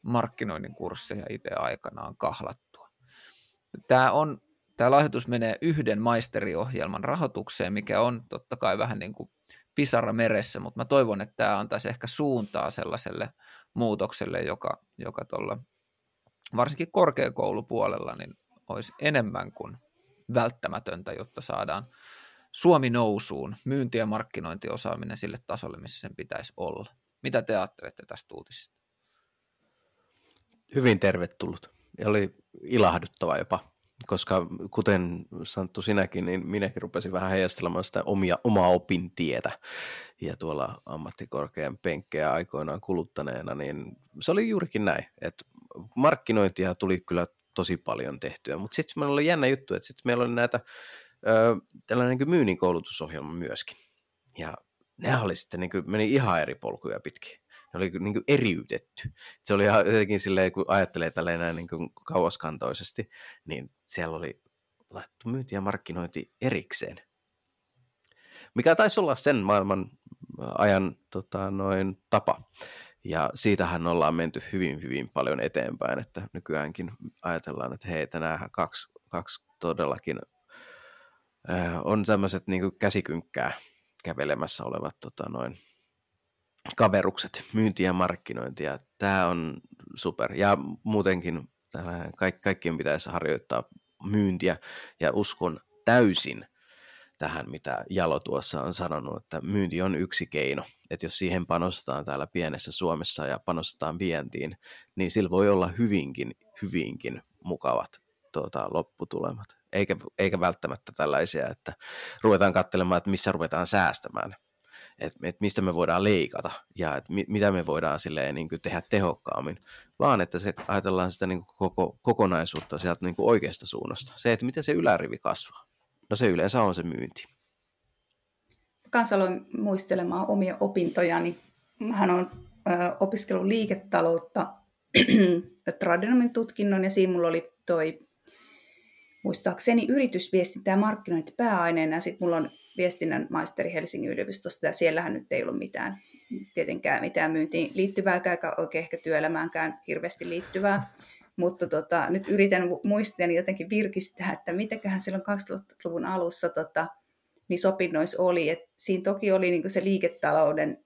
markkinoinnin kursseja itse aikanaan kahlattua. Tämä, on, tämä lahjoitus menee yhden maisteriohjelman rahoitukseen, mikä on totta kai vähän niin kuin pisara meressä, mutta mä toivon, että tämä antaisi ehkä suuntaa sellaiselle muutokselle, joka, joka tuolla varsinkin korkeakoulupuolella niin olisi enemmän kuin välttämätöntä, jotta saadaan Suomi nousuun, myynti- ja markkinointiosaaminen sille tasolle, missä sen pitäisi olla. Mitä te ajattelette tästä uutisesta? Hyvin tervetullut. Ja oli ilahduttava jopa, koska kuten Santtu sinäkin, niin minäkin rupesin vähän heijastelemaan sitä omia, omaa opintietä. Ja tuolla ammattikorkean penkkejä aikoinaan kuluttaneena, niin se oli juurikin näin, että markkinointia tuli kyllä tosi paljon tehtyä, mutta sitten meillä oli jännä juttu, että sitten meillä oli näitä tällainen niin myynnin koulutusohjelma myöskin. Ja ne oli sitten, niin kuin, meni ihan eri polkuja pitkin. Ne oli niin kuin eriytetty. Se oli ihan jotenkin silleen, kun ajattelee tälleen niin kuin kauaskantoisesti, niin siellä oli laittu myynti ja markkinointi erikseen. Mikä taisi olla sen maailman ajan tota, noin tapa. Ja siitähän ollaan menty hyvin, hyvin paljon eteenpäin, että nykyäänkin ajatellaan, että hei, nämä kaksi, kaksi todellakin on tämmöiset niin käsikynkkää kävelemässä olevat tota, noin, kaverukset, myynti ja markkinointi, ja tämä on super. Ja muutenkin kaik, kaikkien pitäisi harjoittaa myyntiä, ja uskon täysin tähän, mitä Jalo tuossa on sanonut, että myynti on yksi keino. Että jos siihen panostetaan täällä pienessä Suomessa ja panostetaan vientiin, niin sillä voi olla hyvinkin, hyvinkin mukavat tuota, lopputulemat eikä, eikä välttämättä tällaisia, että ruvetaan katselemaan, että missä ruvetaan säästämään, että et mistä me voidaan leikata ja että mit, mitä me voidaan silleen, niin kuin tehdä tehokkaammin, vaan että se, ajatellaan sitä niin kuin koko, kokonaisuutta sieltä niin kuin oikeasta suunnasta. Se, että miten se ylärivi kasvaa. No se yleensä on se myynti. Kanssa aloin muistelemaan omia opintojani. Mähän olen opiskellut liiketaloutta Tradenomin tutkinnon ja siinä mulla oli toi muistaakseni yritysviestintä ja markkinointi pääaineena, ja sitten mulla on viestinnän maisteri Helsingin yliopistosta, ja siellähän nyt ei ollut mitään, tietenkään mitään myyntiin liittyvää, eikä oikein ehkä työelämäänkään hirveästi liittyvää. Mutta tota, nyt yritän muistaa jotenkin virkistää, että mitäköhän silloin 2000-luvun alussa tota, niin sopinnois oli. Et siinä toki oli niin se liiketalouden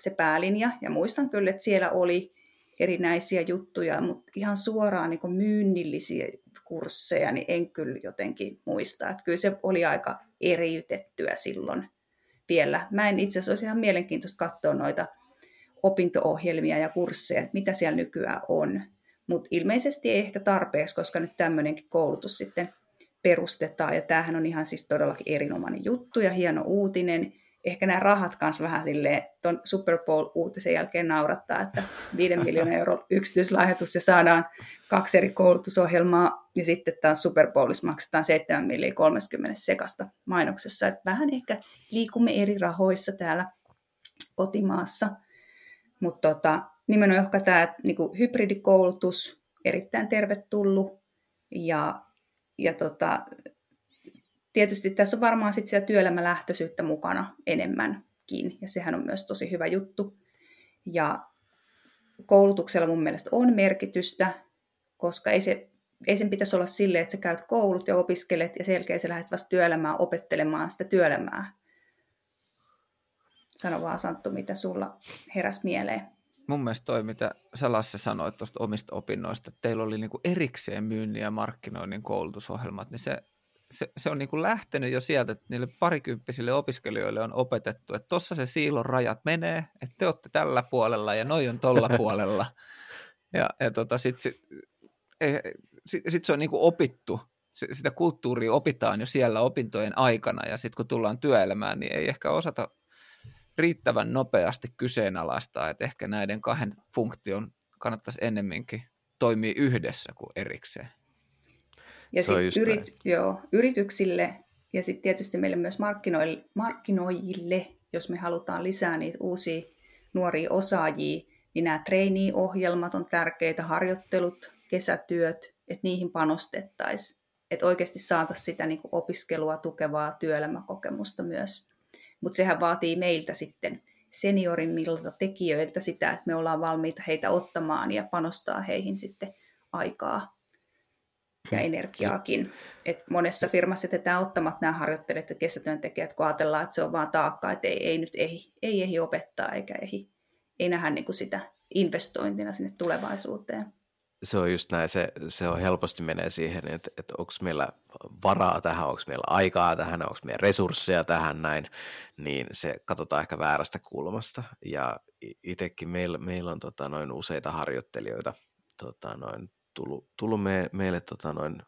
se päälinja, ja muistan kyllä, että siellä oli erinäisiä juttuja, mutta ihan suoraan niin myynnillisiä kursseja, niin en kyllä jotenkin muista. Että kyllä se oli aika eriytettyä silloin vielä. Mä en itse asiassa olisi ihan mielenkiintoista katsoa noita opinto-ohjelmia ja kursseja, että mitä siellä nykyään on. Mutta ilmeisesti ei ehkä tarpeeksi, koska nyt tämmöinenkin koulutus sitten perustetaan. Ja tämähän on ihan siis todellakin erinomainen juttu ja hieno uutinen ehkä nämä rahat kanssa vähän silleen tuon Super Bowl-uutisen jälkeen naurattaa, että 5 miljoonan euro yksityislahjoitus ja saadaan kaksi eri koulutusohjelmaa ja sitten taas Super Bowlissa maksetaan 7 miljoonaa 30 sekasta mainoksessa. Että vähän ehkä liikumme eri rahoissa täällä kotimaassa, mutta tota, nimenomaan tämä niin hybridikoulutus, erittäin tervetullut ja, ja tota, tietysti tässä on varmaan sitten siellä työelämälähtöisyyttä mukana enemmänkin, ja sehän on myös tosi hyvä juttu. Ja koulutuksella mun mielestä on merkitystä, koska ei se ei sen pitäisi olla silleen, että sä käyt koulut ja opiskelet ja selkeä sä lähdet vasta työelämään opettelemaan sitä työelämää. Sano vaan Santtu, mitä sulla heräs mieleen. Mun mielestä toi, mitä sä Lasse sanoit tuosta omista opinnoista, että teillä oli niinku erikseen myynnin ja markkinoinnin koulutusohjelmat, niin se, se, se on niinku lähtenyt jo sieltä, että niille parikymppisille opiskelijoille on opetettu, että tuossa se siilon rajat menee, että te olette tällä puolella ja noi on tolla puolella. Ja, ja tota, sitten sit, sit, sit se on niinku opittu, sitä kulttuuria opitaan jo siellä opintojen aikana ja sitten kun tullaan työelämään, niin ei ehkä osata riittävän nopeasti kyseenalaistaa, että ehkä näiden kahden funktion kannattaisi ennemminkin toimia yhdessä kuin erikseen. Ja sitten yrit, joo, yrityksille ja sitten tietysti meille myös markkinoille, markkinoijille, jos me halutaan lisää niitä uusia nuoria osaajia, niin nämä trainee-ohjelmat on tärkeitä, harjoittelut, kesätyöt, että niihin panostettaisiin. Että oikeasti saataisiin sitä niin opiskelua tukevaa työelämäkokemusta myös. Mutta sehän vaatii meiltä sitten seniorimmilta tekijöiltä sitä, että me ollaan valmiita heitä ottamaan ja panostaa heihin sitten aikaa ja energiaakin. Et monessa firmassa jätetään ottamat nämä harjoittelijat ja kesätyöntekijät, kun ajatellaan, että se on vaan taakka, että ei, ei nyt ei, ei ehdi opettaa eikä ehdi, ei nähdä niin kuin sitä investointina sinne tulevaisuuteen se on just näin, se, se on helposti menee siihen, että, että onko meillä varaa tähän, onko meillä aikaa tähän, onko meillä resursseja tähän näin, niin se katsotaan ehkä väärästä kulmasta. Ja itsekin meillä, meillä on tota, noin useita harjoittelijoita tota, noin tullut, tullut me, meille tota, noin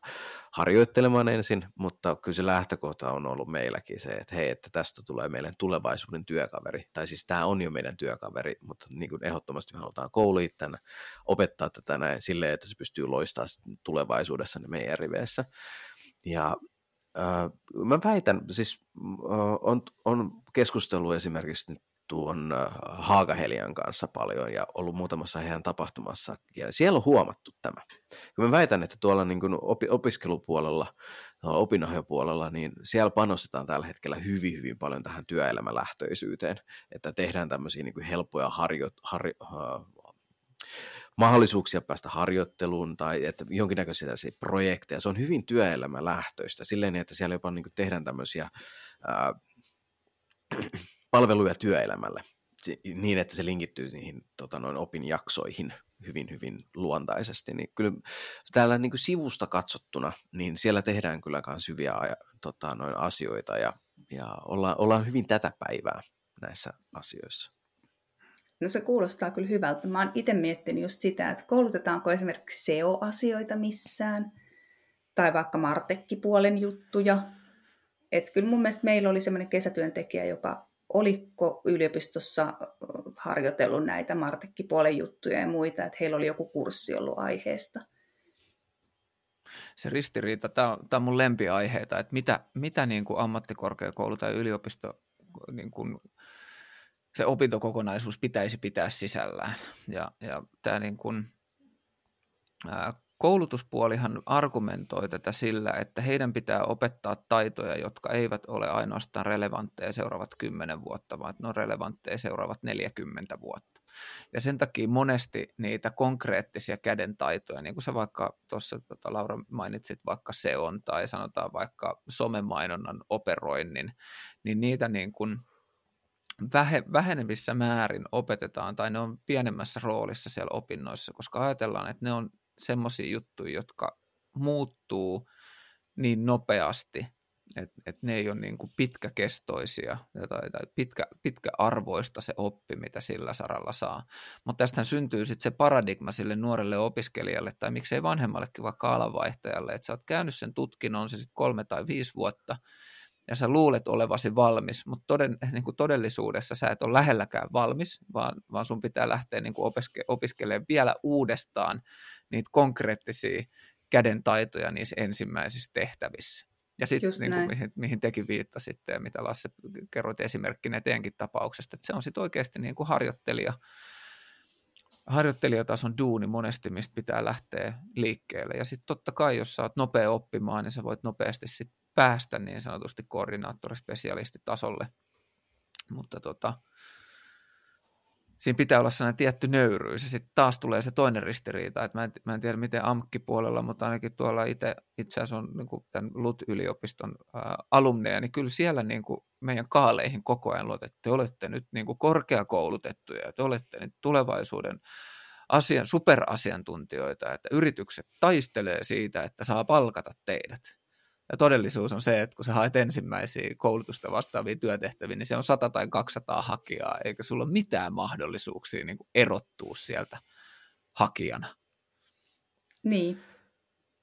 harjoittelemaan ensin, mutta kyllä se lähtökohta on ollut meilläkin se, että hei, että tästä tulee meidän tulevaisuuden työkaveri, tai siis tämä on jo meidän työkaveri, mutta niin kuin ehdottomasti me halutaan kouluja tämän, opettaa tätä näin silleen, että se pystyy loistamaan tulevaisuudessa ne meidän riveissä. Ja äh, mä väitän, siis äh, on, on keskustelu esimerkiksi nyt tuon äh, Haagahelian kanssa paljon ja ollut muutamassa heidän tapahtumassa. Ja siellä on huomattu tämä. Kun mä väitän, että tuolla niin kuin opiskelupuolella, opinahjopuolella, niin siellä panostetaan tällä hetkellä hyvin, hyvin paljon tähän työelämälähtöisyyteen, että tehdään tämmöisiä niin kuin helppoja harjo, harjo, uh, mahdollisuuksia päästä harjoitteluun tai että jonkinnäköisiä projekteja. Se on hyvin työelämälähtöistä, silleen, että siellä jopa niin kuin tehdään tämmöisiä uh, palveluja työelämälle niin, että se linkittyy niihin tota, noin opinjaksoihin hyvin, hyvin luontaisesti. Niin kyllä täällä niin kuin sivusta katsottuna, niin siellä tehdään kyllä myös hyviä tota, noin asioita ja, ja ollaan, ollaan hyvin tätä päivää näissä asioissa. No se kuulostaa kyllä hyvältä. Mä oon itse miettinyt just sitä, että koulutetaanko esimerkiksi SEO-asioita missään, tai vaikka Martekkipuolen juttuja. Että kyllä mun mielestä meillä oli semmoinen kesätyöntekijä, joka oliko yliopistossa harjoitellut näitä Martekkipuolen juttuja ja muita, että heillä oli joku kurssi ollut aiheesta? Se ristiriita, tämä on, tämä on mun lempiaiheita, että mitä, mitä niin kuin ammattikorkeakoulu tai yliopisto, niin kuin, se opintokokonaisuus pitäisi pitää sisällään. Ja, ja tämä niin kuin, ää, koulutuspuolihan argumentoi tätä sillä, että heidän pitää opettaa taitoja, jotka eivät ole ainoastaan relevantteja seuraavat 10 vuotta, vaan ne on relevantteja seuraavat 40 vuotta. Ja sen takia monesti niitä konkreettisia kädentaitoja, niin kuin sä vaikka tuossa tota, Laura mainitsit vaikka seon tai sanotaan vaikka somemainonnan operoinnin, niin niitä niin kuin vähenevissä määrin opetetaan tai ne on pienemmässä roolissa siellä opinnoissa, koska ajatellaan, että ne on semmoisia juttuja, jotka muuttuu niin nopeasti, että et ne ei ole niin kuin pitkäkestoisia tai, tai pitkä, pitkäarvoista se oppi, mitä sillä saralla saa. Mutta tästähän syntyy sitten se paradigma sille nuorelle opiskelijalle tai miksei vanhemmallekin vaikka alanvaihtajalle, että sä oot käynyt sen tutkinnon, on se sitten kolme tai viisi vuotta, ja sä luulet olevasi valmis, mutta toden, niin kuin todellisuudessa sä et ole lähelläkään valmis, vaan, vaan sun pitää lähteä niin kuin opiske, opiskelemaan vielä uudestaan niitä konkreettisia kädentaitoja niissä ensimmäisissä tehtävissä. Ja sitten niin mihin, mihin tekin viittasitte ja mitä Lasse kerroit esimerkkinä teidänkin tapauksesta, että se on sitten oikeasti niin kuin harjoittelija, harjoittelijatason duuni monesti, mistä pitää lähteä liikkeelle. Ja sitten totta kai, jos sä oot nopea oppimaan, niin sä voit nopeasti sit päästä niin sanotusti koordinaattorispesialistitasolle. Mutta tota, siinä pitää olla sellainen tietty nöyryys. Ja sitten taas tulee se toinen ristiriita, että mä en, mä en tiedä miten AMKki-puolella, mutta ainakin tuolla itse, itse asiassa on niin kuin tämän LUT-yliopiston ää, alumneja, niin kyllä siellä niin kuin meidän kaaleihin koko ajan luotet, että te olette nyt niin kuin korkeakoulutettuja ja te olette nyt tulevaisuuden asian, superasiantuntijoita, että yritykset taistelee siitä, että saa palkata teidät. Ja todellisuus on se, että kun sä haet ensimmäisiä koulutusta vastaavia työtehtäviä, niin se on 100 tai 200 hakijaa, eikä sulla ole mitään mahdollisuuksia niin kuin erottua sieltä hakijana. Niin.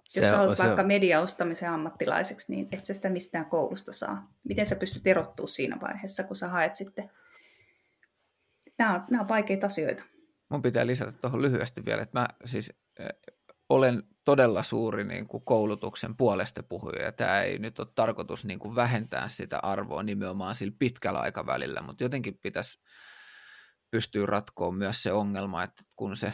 Se Jos sä haluat vaikka on... mediaostamisen ammattilaiseksi, niin et sä sitä mistään koulusta saa. Miten sä pystyt erottua siinä vaiheessa, kun sä haet sitten? Nämä on, nämä on vaikeita asioita. Mun pitää lisätä tuohon lyhyesti vielä, että mä siis olen todella suuri niin kuin koulutuksen puolesta puhuja, ja tämä ei nyt ole tarkoitus niin kuin vähentää sitä arvoa nimenomaan sillä pitkällä aikavälillä, mutta jotenkin pitäisi pystyä ratkoa myös se ongelma, että kun se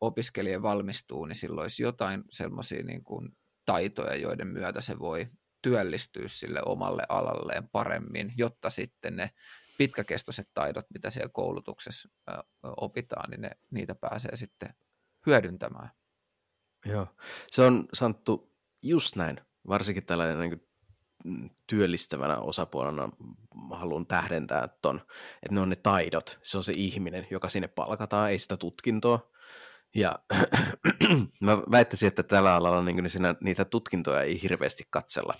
opiskelija valmistuu, niin silloin olisi jotain sellaisia niin kuin taitoja, joiden myötä se voi työllistyä sille omalle alalleen paremmin, jotta sitten ne pitkäkestoiset taidot, mitä siellä koulutuksessa opitaan, niin ne, niitä pääsee sitten hyödyntämään. Joo, se on Santtu just näin, varsinkin tällainen niin kuin, työllistävänä osapuolena haluan tähdentää ton, että ne on ne taidot, se on se ihminen, joka sinne palkataan, ei sitä tutkintoa. Ja mä väittäisin, että tällä alalla niin, niin siinä, niitä tutkintoja ei hirveästi katsella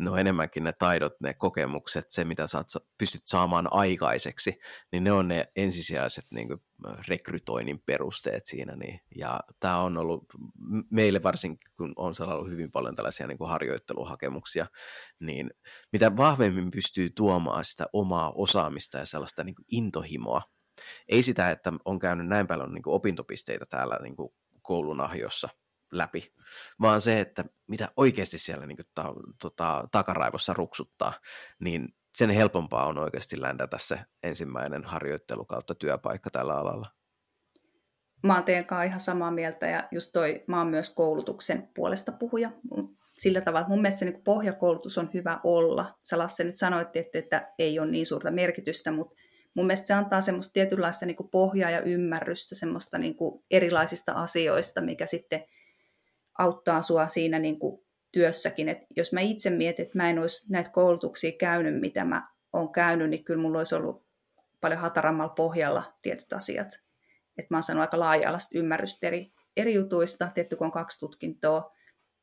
ne on enemmänkin ne taidot, ne kokemukset, se mitä sä pystyt saamaan aikaiseksi, niin ne on ne ensisijaiset niin kuin, rekrytoinnin perusteet siinä. Niin, ja tämä on ollut meille varsinkin, kun on ollut hyvin paljon tällaisia niin kuin harjoitteluhakemuksia, niin mitä vahvemmin pystyy tuomaan sitä omaa osaamista ja sellaista niin kuin intohimoa, ei sitä, että on käynyt näin paljon niin kuin opintopisteitä täällä niin kuin koulun ahjossa – läpi, vaan se, että mitä oikeasti siellä niin ta, tota, takaraivossa ruksuttaa, niin sen helpompaa on oikeasti ländätä se ensimmäinen harjoittelu kautta työpaikka tällä alalla. Mä oon teidän kanssa ihan samaa mieltä ja just toi, mä oon myös koulutuksen puolesta puhuja. Sillä tavalla, mun mielestä niin pohjakoulutus on hyvä olla. Sä Lasse nyt sanoit, että, että ei ole niin suurta merkitystä, mutta mun mielestä se antaa semmoista tietynlaista niin pohjaa ja ymmärrystä semmoista niin erilaisista asioista, mikä sitten – auttaa sua siinä niin kuin työssäkin. Et jos mä itse mietin, että mä en olisi näitä koulutuksia käynyt, mitä mä oon käynyt, niin kyllä mulla olisi ollut paljon hatarammalla pohjalla tietyt asiat. Et mä oon saanut aika laaja ymmärrystä eri, eri jutuista, tietty kun on kaksi tutkintoa,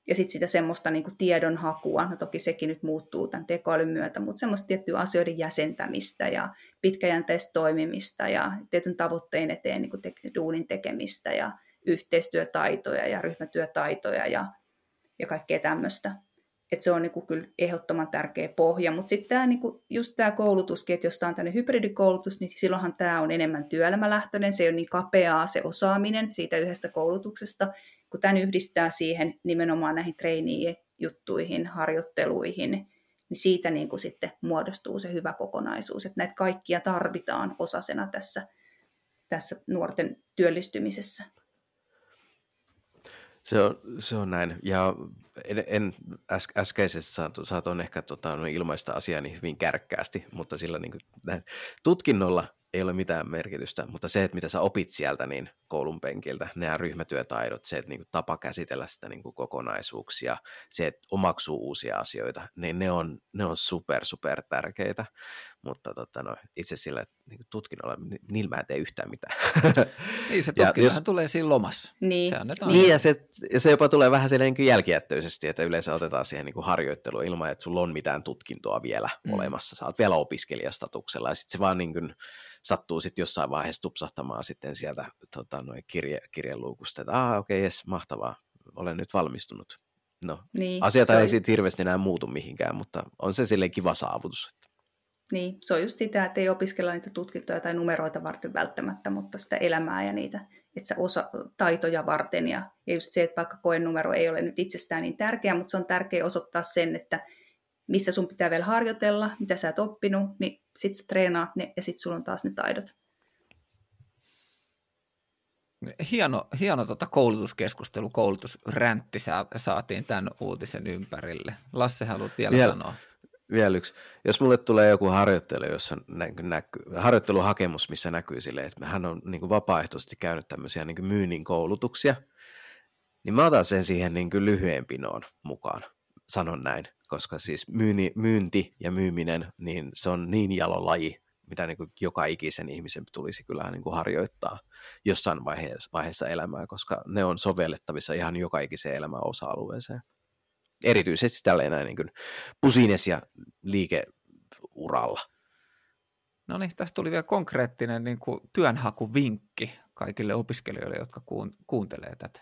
ja sitten sitä semmoista niin tiedonhakua, no toki sekin nyt muuttuu tämän tekoälyn myötä, mutta semmoista tiettyä asioiden jäsentämistä ja pitkäjänteistä toimimista ja tietyn tavoitteen eteen niin te- duunin tekemistä ja yhteistyötaitoja ja ryhmätyötaitoja ja, ja kaikkea tämmöistä. Että se on niinku kyllä ehdottoman tärkeä pohja. Mutta sitten tämä niinku, just tämä koulutuskin, että jos tämä on tämmöinen hybridikoulutus, niin silloinhan tämä on enemmän työelämälähtöinen. Se ole niin kapeaa se osaaminen siitä yhdestä koulutuksesta, kun tämän yhdistää siihen nimenomaan näihin treeni-juttuihin, harjoitteluihin, niin siitä niin kuin sitten muodostuu se hyvä kokonaisuus. Että näitä kaikkia tarvitaan osasena tässä, tässä nuorten työllistymisessä. Se on, se on näin. Ja en, en äs, äskeisessä saatoin ehkä tota, no, ilmaista asiani hyvin kärkkäästi, mutta sillä niin kuin, tutkinnolla ei ole mitään merkitystä, mutta se, että mitä sä opit sieltä niin koulun penkiltä, nämä ryhmätyötaidot, se, että niin kuin, tapa käsitellä sitä niin kuin, kokonaisuuksia, se, että omaksuu uusia asioita, niin ne on, ne on super, super tärkeitä, mutta tota, no, itse sillä niin tutkinnolla, niillä mä en tee yhtään mitään. Niin, se tutkinnohan jos... tulee siinä lomassa. Niin, se niin ja, se, ja se jopa tulee vähän niin jälkijättöisesti, että yleensä otetaan siihen niin kuin harjoitteluun ilman, että sulla on mitään tutkintoa vielä mm. olemassa. Sä oot vielä opiskelijastatuksella ja sitten se vaan niin kuin, sattuu sitten jossain vaiheessa tupsahtamaan sitten sieltä tota, noin kirje, kirjeluukusta, että ah, okei, okay, jes, mahtavaa, olen nyt valmistunut. No, niin, asiat ei sitten hirveästi enää muutu mihinkään, mutta on se silleen kiva saavutus. Niin, se on just sitä, että ei opiskella niitä tutkintoja tai numeroita varten välttämättä, mutta sitä elämää ja niitä, että sä osa taitoja varten. Ja, ja just se, että vaikka koen numero ei ole nyt itsestään niin tärkeä, mutta se on tärkeä osoittaa sen, että missä sun pitää vielä harjoitella, mitä sä et oppinut, niin sit sä treenaat ne ja sit sulla on taas ne taidot. Hieno, hieno tota koulutuskeskustelu, koulutusräntti saatiin tämän uutisen ympärille. Lasse, haluat vielä, vielä sanoa? vielä yksi. Jos mulle tulee joku harjoittelu, jossa näkyy, harjoitteluhakemus, missä näkyy sille, että hän on niin kuin vapaaehtoisesti käynyt tämmöisiä niin kuin myynnin koulutuksia, niin mä otan sen siihen niin kuin lyhyen pinoon mukaan, sanon näin, koska siis myynti, myynti ja myyminen, niin se on niin jalo laji, mitä niin kuin joka ikisen ihmisen tulisi kyllä niin kuin harjoittaa jossain vaiheessa, vaiheessa elämää, koska ne on sovellettavissa ihan joka ikiseen elämän osa-alueeseen. Erityisesti tällä niin kuin pusines ja liikeuralla. No niin, tästä tuli vielä konkreettinen niin kuin työnhakuvinkki kaikille opiskelijoille, jotka kuun, kuuntelee tätä.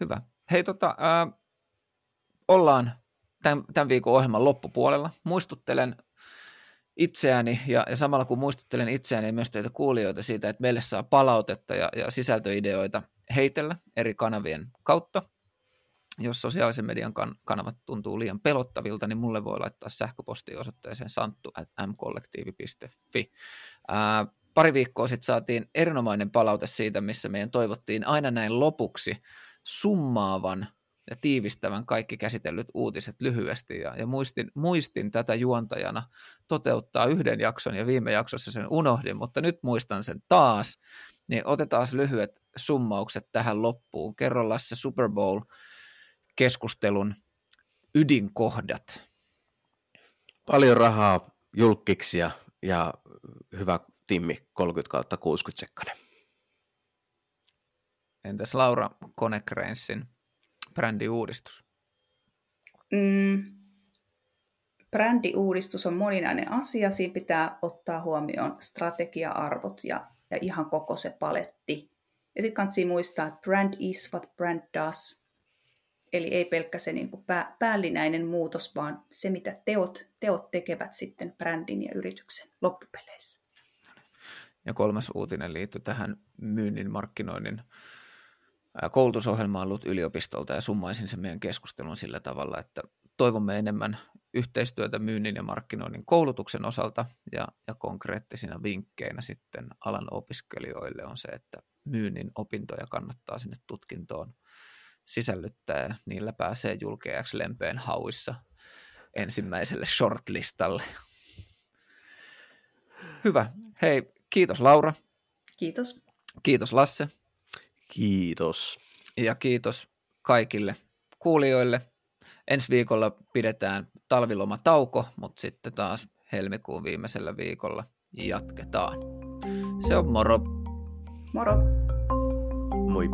Hyvä. Hei, tota, ää, ollaan tämän, tämän viikon ohjelman loppupuolella. Muistuttelen itseäni ja, ja samalla kun muistuttelen itseäni ja myös teitä kuulijoita siitä, että meille saa palautetta ja, ja sisältöideoita heitellä eri kanavien kautta. Jos sosiaalisen median kan- kanavat tuntuu liian pelottavilta, niin mulle voi laittaa sähköpostia osoitteeseen santtu pari viikkoa sitten saatiin erinomainen palaute siitä, missä meidän toivottiin aina näin lopuksi summaavan – ja tiivistävän kaikki käsitellyt uutiset lyhyesti. Ja, ja muistin, muistin tätä juontajana toteuttaa yhden jakson ja viime jaksossa sen unohdin, mutta nyt muistan sen taas. Niin otetaan lyhyet summaukset tähän loppuun. Kerro Lasse Super Bowl-keskustelun ydinkohdat. Paljon rahaa, julkiksia ja hyvä Timmi 30 kautta 60 sekkainen. Entäs Laura Konecranesin brändiuudistus? Mm, brändiuudistus on moninainen asia. Siinä pitää ottaa huomioon strategia-arvot ja, ja ihan koko se paletti. Ja sitten kannattaa muistaa, että brand is what brand does. Eli ei pelkkä se niin kuin pää, päällinäinen muutos, vaan se, mitä teot, teot tekevät sitten brändin ja yrityksen loppupeleissä. Ja kolmas uutinen liittyy tähän myynnin markkinoinnin koulutusohjelma ollut yliopistolta ja summaisin sen meidän keskustelun sillä tavalla, että toivomme enemmän yhteistyötä myynnin ja markkinoinnin koulutuksen osalta ja, ja konkreettisina vinkkeinä sitten alan opiskelijoille on se, että myynnin opintoja kannattaa sinne tutkintoon sisällyttää ja niillä pääsee julkeaksi lempeen hauissa ensimmäiselle shortlistalle. Hyvä. Hei, kiitos Laura. Kiitos. Kiitos Lasse. Kiitos. Ja kiitos kaikille kuulijoille. Ensi viikolla pidetään talvilomatauko, mutta sitten taas helmikuun viimeisellä viikolla jatketaan. Se on moro. Moro. Moi.